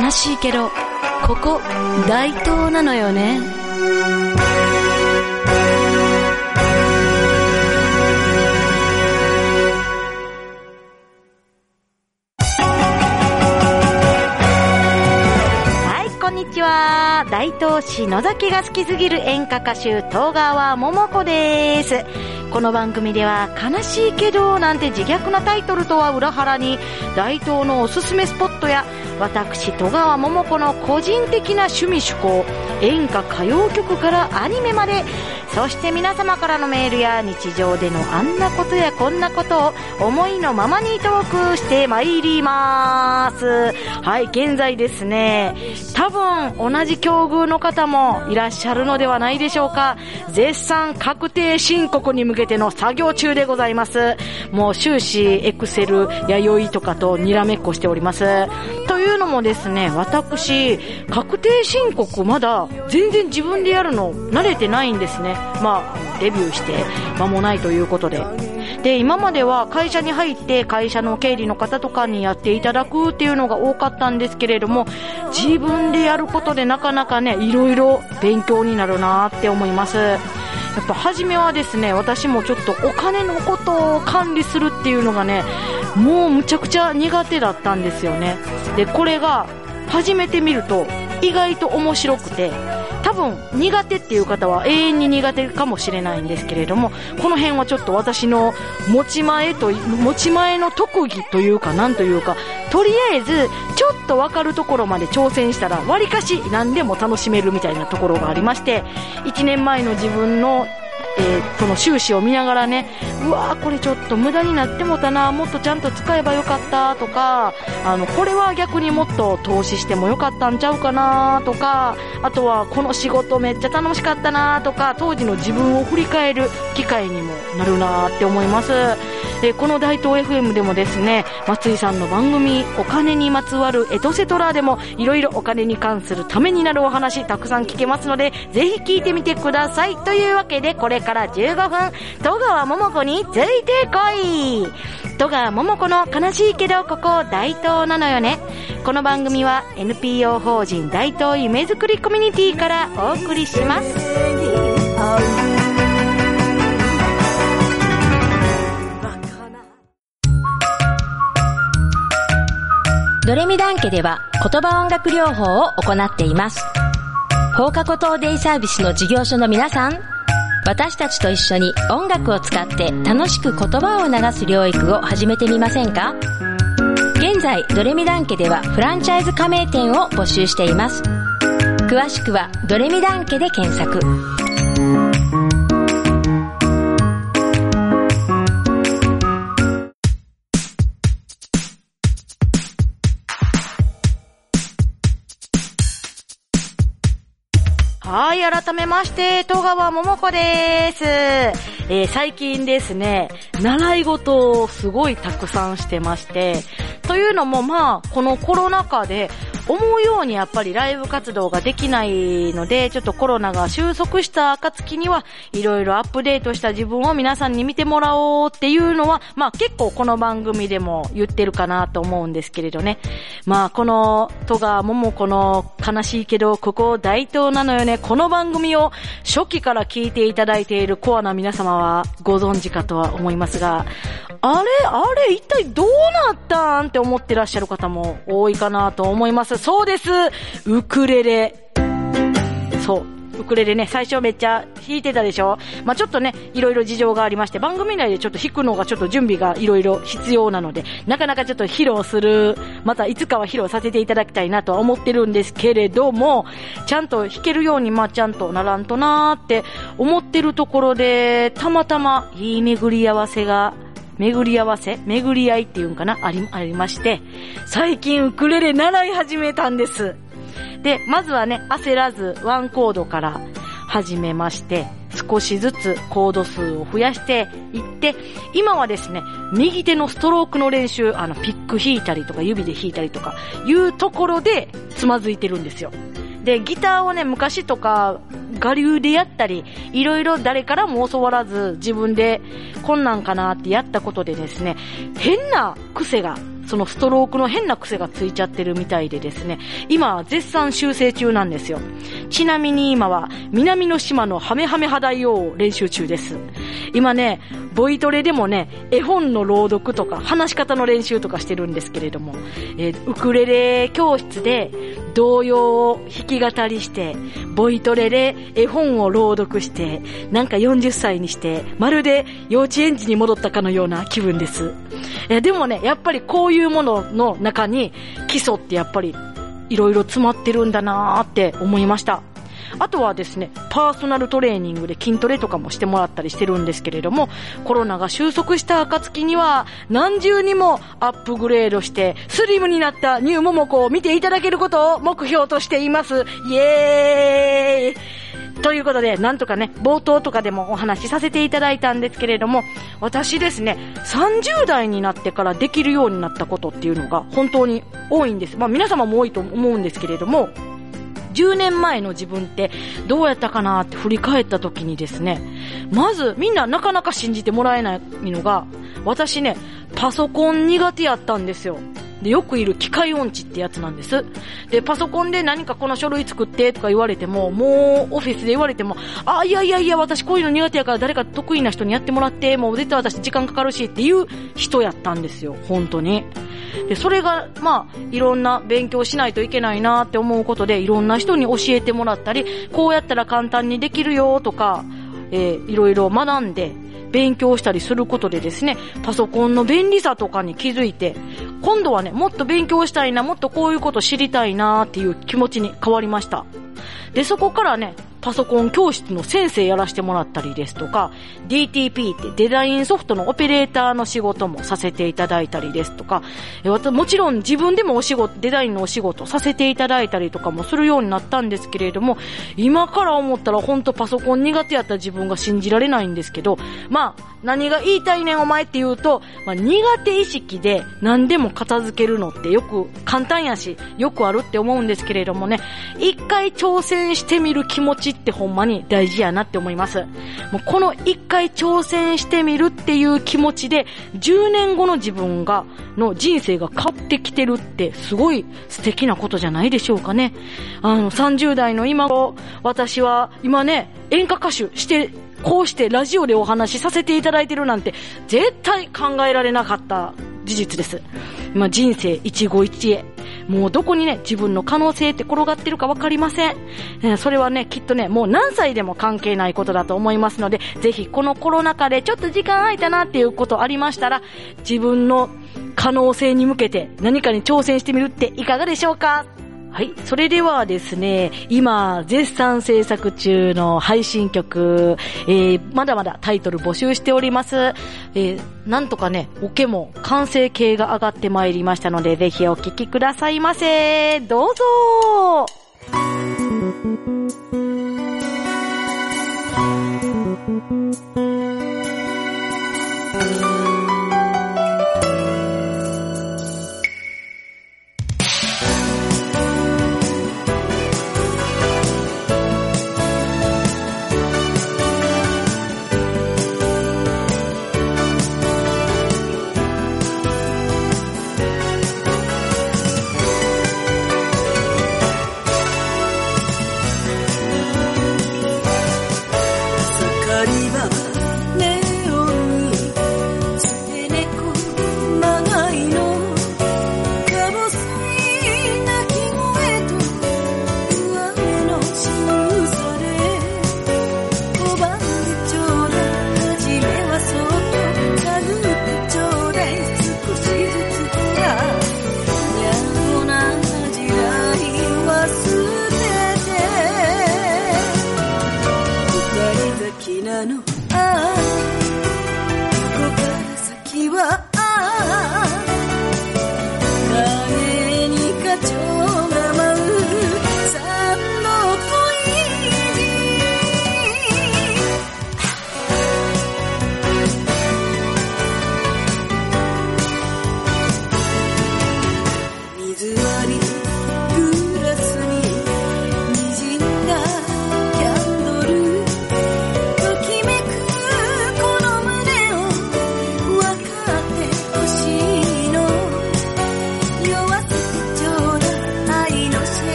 悲しいけど、ここ、大東なのよね。はい、こんにちは。大東市野崎が好きすぎる演歌歌手、東川桃子です。この番組では、悲しいけど、なんて自虐なタイトルとは裏腹に、大東のおすすめスポットや、私、戸川桃子の個人的な趣味趣向、演歌歌謡曲からアニメまで、そして皆様からのメールや日常でのあんなことやこんなことを思いのままにトークしてまいります。はい、現在ですね、多分同じ境遇の方もいらっしゃるのではないでしょうか。絶賛確定申告に向けての作業中でございます。もう終始エクセル、弥生とかとにらめっこしております。というのもですね、私、確定申告まだ全然自分でやるの慣れてないんですね。まあ、デビューして間もないということで。で、今までは会社に入って会社の経理の方とかにやっていただくっていうのが多かったんですけれども、自分でやることでなかなかね、いろいろ勉強になるなって思います。やっぱ初めはですね、私もちょっとお金のことを管理するっていうのがね、もうむちゃくちゃ苦手だったんですよね。で、これが初めて見ると意外と面白くて、多分苦手っていう方は永遠に苦手かもしれないんですけれども、この辺はちょっと私の持ち前と、持ち前の特技というかなんというか、とりあえずちょっとわかるところまで挑戦したら、わりかし何でも楽しめるみたいなところがありまして、1年前の自分のえーその収支を見ながらね、うわーこれちょっと無駄になってもたな、もっとちゃんと使えばよかったとか、あの、これは逆にもっと投資してもよかったんちゃうかなとか、あとはこの仕事めっちゃ楽しかったなとか、当時の自分を振り返る機会にもなるなって思います。で、この大東 FM でもですね、松井さんの番組、お金にまつわるエトセトラでも、いろいろお金に関するためになるお話、たくさん聞けますので、ぜひ聞いてみてください。というわけで、これから15分、戸川桃子についてこい戸川桃子の悲しいけど、ここ大東なのよね。この番組は NPO 法人大東夢づくりコミュニティからお送りします。ドレミダン家では言葉音楽療法を行っています。放課後等デイサービスの事業所の皆さん、私たちと一緒に音楽を使って楽しく言葉を流す療育を始めてみませんか？現在、ドレミダン家ではフランチャイズ加盟店を募集しています。詳しくはドレミダン家で検索。い、改めまして、戸川桃子です。えー最近ですね、習い事をすごいたくさんしてまして、というのもまあ、このコロナ禍で、思うようにやっぱりライブ活動ができないので、ちょっとコロナが収束した暁には、いろいろアップデートした自分を皆さんに見てもらおうっていうのは、まあ結構この番組でも言ってるかなと思うんですけれどね。まあこの戸川桃子の悲しいけど、ここ大東なのよね。この番組を初期から聞いていただいているコアな皆様はご存知かとは思いますが、あれ？あれ？一体どうなったん？って思ってらっしゃる方も多いかなと思います。そうですウクレレ。そう。ウクレレね、最初めっちゃ弾いてたでしょまあちょっとね、いろいろ事情がありまして、番組内でちょっと弾くのがちょっと準備がいろいろ必要なので、なかなかちょっと披露する、またいつかは披露させていただきたいなとは思ってるんですけれども、ちゃんと弾けるように、まあちゃんとならんとなーって思ってるところで、たまたまいい巡り合わせが巡り合わせ巡り合いっていうんかなあり、ありまして、最近ウクレレ習い始めたんです。で、まずはね、焦らずワンコードから始めまして、少しずつコード数を増やしていって、今はですね、右手のストロークの練習、あの、ピック弾いたりとか指で弾いたりとか、いうところでつまずいてるんですよ。で、ギターをね、昔とか、我流でやったり、いろいろ誰からも教わらず、自分で、困難かなってやったことでですね、変な癖がそのストロークの変な癖がついちゃってるみたいでですね、今絶賛修正中なんですよ。ちなみに今は南の島のハメハメハ大王を練習中です。今ね、ボイトレでもね、絵本の朗読とか話し方の練習とかしてるんですけれども、えー、ウクレレ教室で童謡を弾き語りして、ボイトレで絵本を朗読して、なんか40歳にして、まるで幼稚園児に戻ったかのような気分です。えでもね、やっぱりこういうものの中に基礎ってやっぱりいろいろ詰まってるんだなーって思いました。あとはですね、パーソナルトレーニングで筋トレとかもしてもらったりしてるんですけれども、コロナが収束した暁には、何重にもアップグレードして、スリムになったニューモモコを見ていただけることを目標としています。イエーイということで、なんとかね、冒頭とかでもお話しさせていただいたんですけれども、私ですね、30代になってからできるようになったことっていうのが本当に多いんです。まあ皆様も多いと思うんですけれども、10年前の自分ってどうやったかなって振り返った時にですね、まずみんななかなか信じてもらえないのが、私ね、パソコン苦手やったんですよ。で、よくいる機械音痴ってやつなんです。で、パソコンで何かこの書類作ってとか言われても、もうオフィスで言われても、あ、いやいやいや、私こういうの苦手やから誰か得意な人にやってもらって、もう絶対私時間かかるしっていう人やったんですよ、本当に。で、それが、まあ、いろんな勉強しないといけないなって思うことで、いろんな人に教えてもらったり、こうやったら簡単にできるよとか、えー、いろいろ学んで、勉強したりすることでですね、パソコンの便利さとかに気づいて、今度はね、もっと勉強したいな、もっとこういうこと知りたいなっていう気持ちに変わりました。で、そこからね、パソコン教室の先生やらせてもらったりですとか、DTP ってデザインソフトのオペレーターの仕事もさせていただいたりですとか、もちろん自分でもお仕事、デザインのお仕事させていただいたりとかもするようになったんですけれども、今から思ったら本当パソコン苦手やった自分が信じられないんですけど、まあ、何が言いたいねんお前って言うと、まあ、苦手意識で何でも片付けるのってよく簡単やし、よくあるって思うんですけれどもね、一回挑戦してみる気持ちってほんまに大事やなって思います。もうこの一回挑戦してみるっていう気持ちで、10年後の自分が、の人生が変わってきてるってすごい素敵なことじゃないでしょうかね。あの、30代の今頃、私は今ね、演歌歌手してこうしてラジオでお話しさせていただいてるなんて、絶対考えられなかった事実です。まあ、人生一期一会。もうどこにね、自分の可能性って転がってるか分かりません。えー、それはね、きっとね、もう何歳でも関係ないことだと思いますので、ぜひこのコロナ禍でちょっと時間空いたなっていうことありましたら、自分の可能性に向けて何かに挑戦してみるっていかがでしょうか？はい。それではですね、今、絶賛制作中の配信曲、えー、まだまだタイトル募集しております。えー、なんとかね、オケも完成形が上がってまいりましたので、ぜひお聴きくださいませ。どうぞ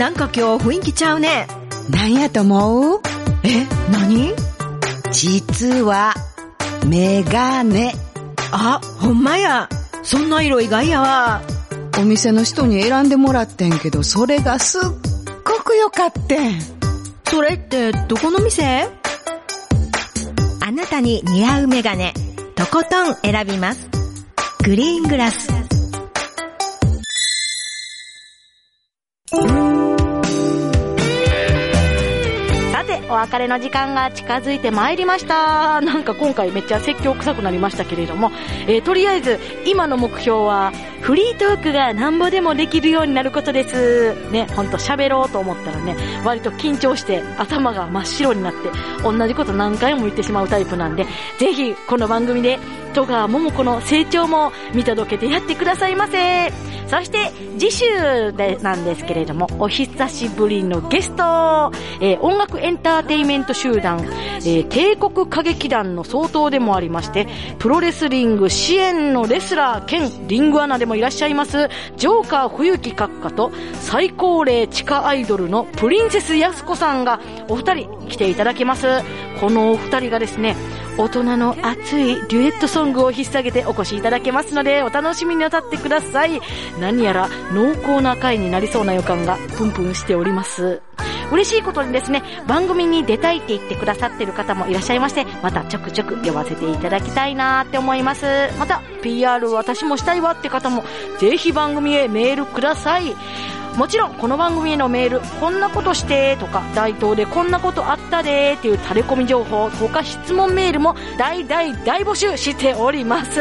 なんか今日雰囲気ちゃうね。なんやと思う？え、何？実は、メガネ。あ、ほんまや。そんな色意外やわ。お店の人に選んでもらってんけど、それがすっごく良かってん。それってどこの店？あなたに似合うメガネ、とことん選びます。グリーングラス。別れの時間が近づいてまいりました。なんか今回めっちゃ説教臭くなりましたけれども、えーとりあえず、今の目標は、フリートークがなんぼでもできるようになることです。ね、ほんと喋ろうと思ったらね、割と緊張して頭が真っ白になって、同じこと何回も言ってしまうタイプなんで、ぜひこの番組で、戸川桃子の成長も見届けてやってくださいませ。そして、次週でなんですけれども、お久しぶりのゲスト、えー音楽エンターテイメント集団、えー帝国歌劇団の総統でもありまして、プロレスリング支援のレスラー兼リングアナでもいらっしゃいます、ジョーカー冬木閣下と最高齢地下アイドルのプリンセスやす子さんがお二人来ていただきます。このお二人がですね、大人の熱いデュエットソングを引っ提げてお越しいただけますので、お楽しみになさってください。何やら濃厚な回になりそうな予感がプンプンしております。嬉しいことにですね、番組に出たいって言ってくださってる方もいらっしゃいまして、またちょくちょく呼ばせていただきたいなって思います。また、PR 私もしたいわって方も、ぜひ番組へメールください。もちろん、この番組へのメール、こんなことしてとか、大東でこんなことあったでっていうタレコミ情報、他質問メールも大大大募集しております。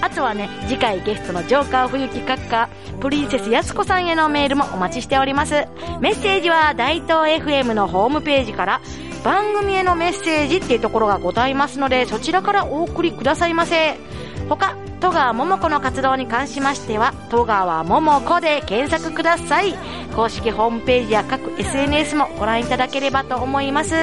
あとはね、次回ゲストのジョーカー冬木閣下、プリンセスやす子さんへのメールもお待ちしております。メッセージは大東 FM のホームページから、番組へのメッセージっていうところがございますので、そちらからお送りくださいませ。他、戸川桃子の活動に関しましては、戸川桃子で検索ください。公式ホームページや各 SNS もご覧いただければと思います。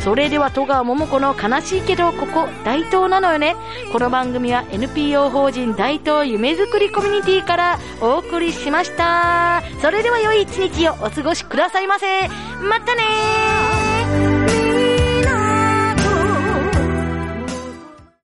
それでは戸川桃子の悲しいけどここ大東なのよね。この番組は NPO 法人大東夢づくりコミュニティからお送りしました。それでは良い一日をお過ごしくださいませ。またね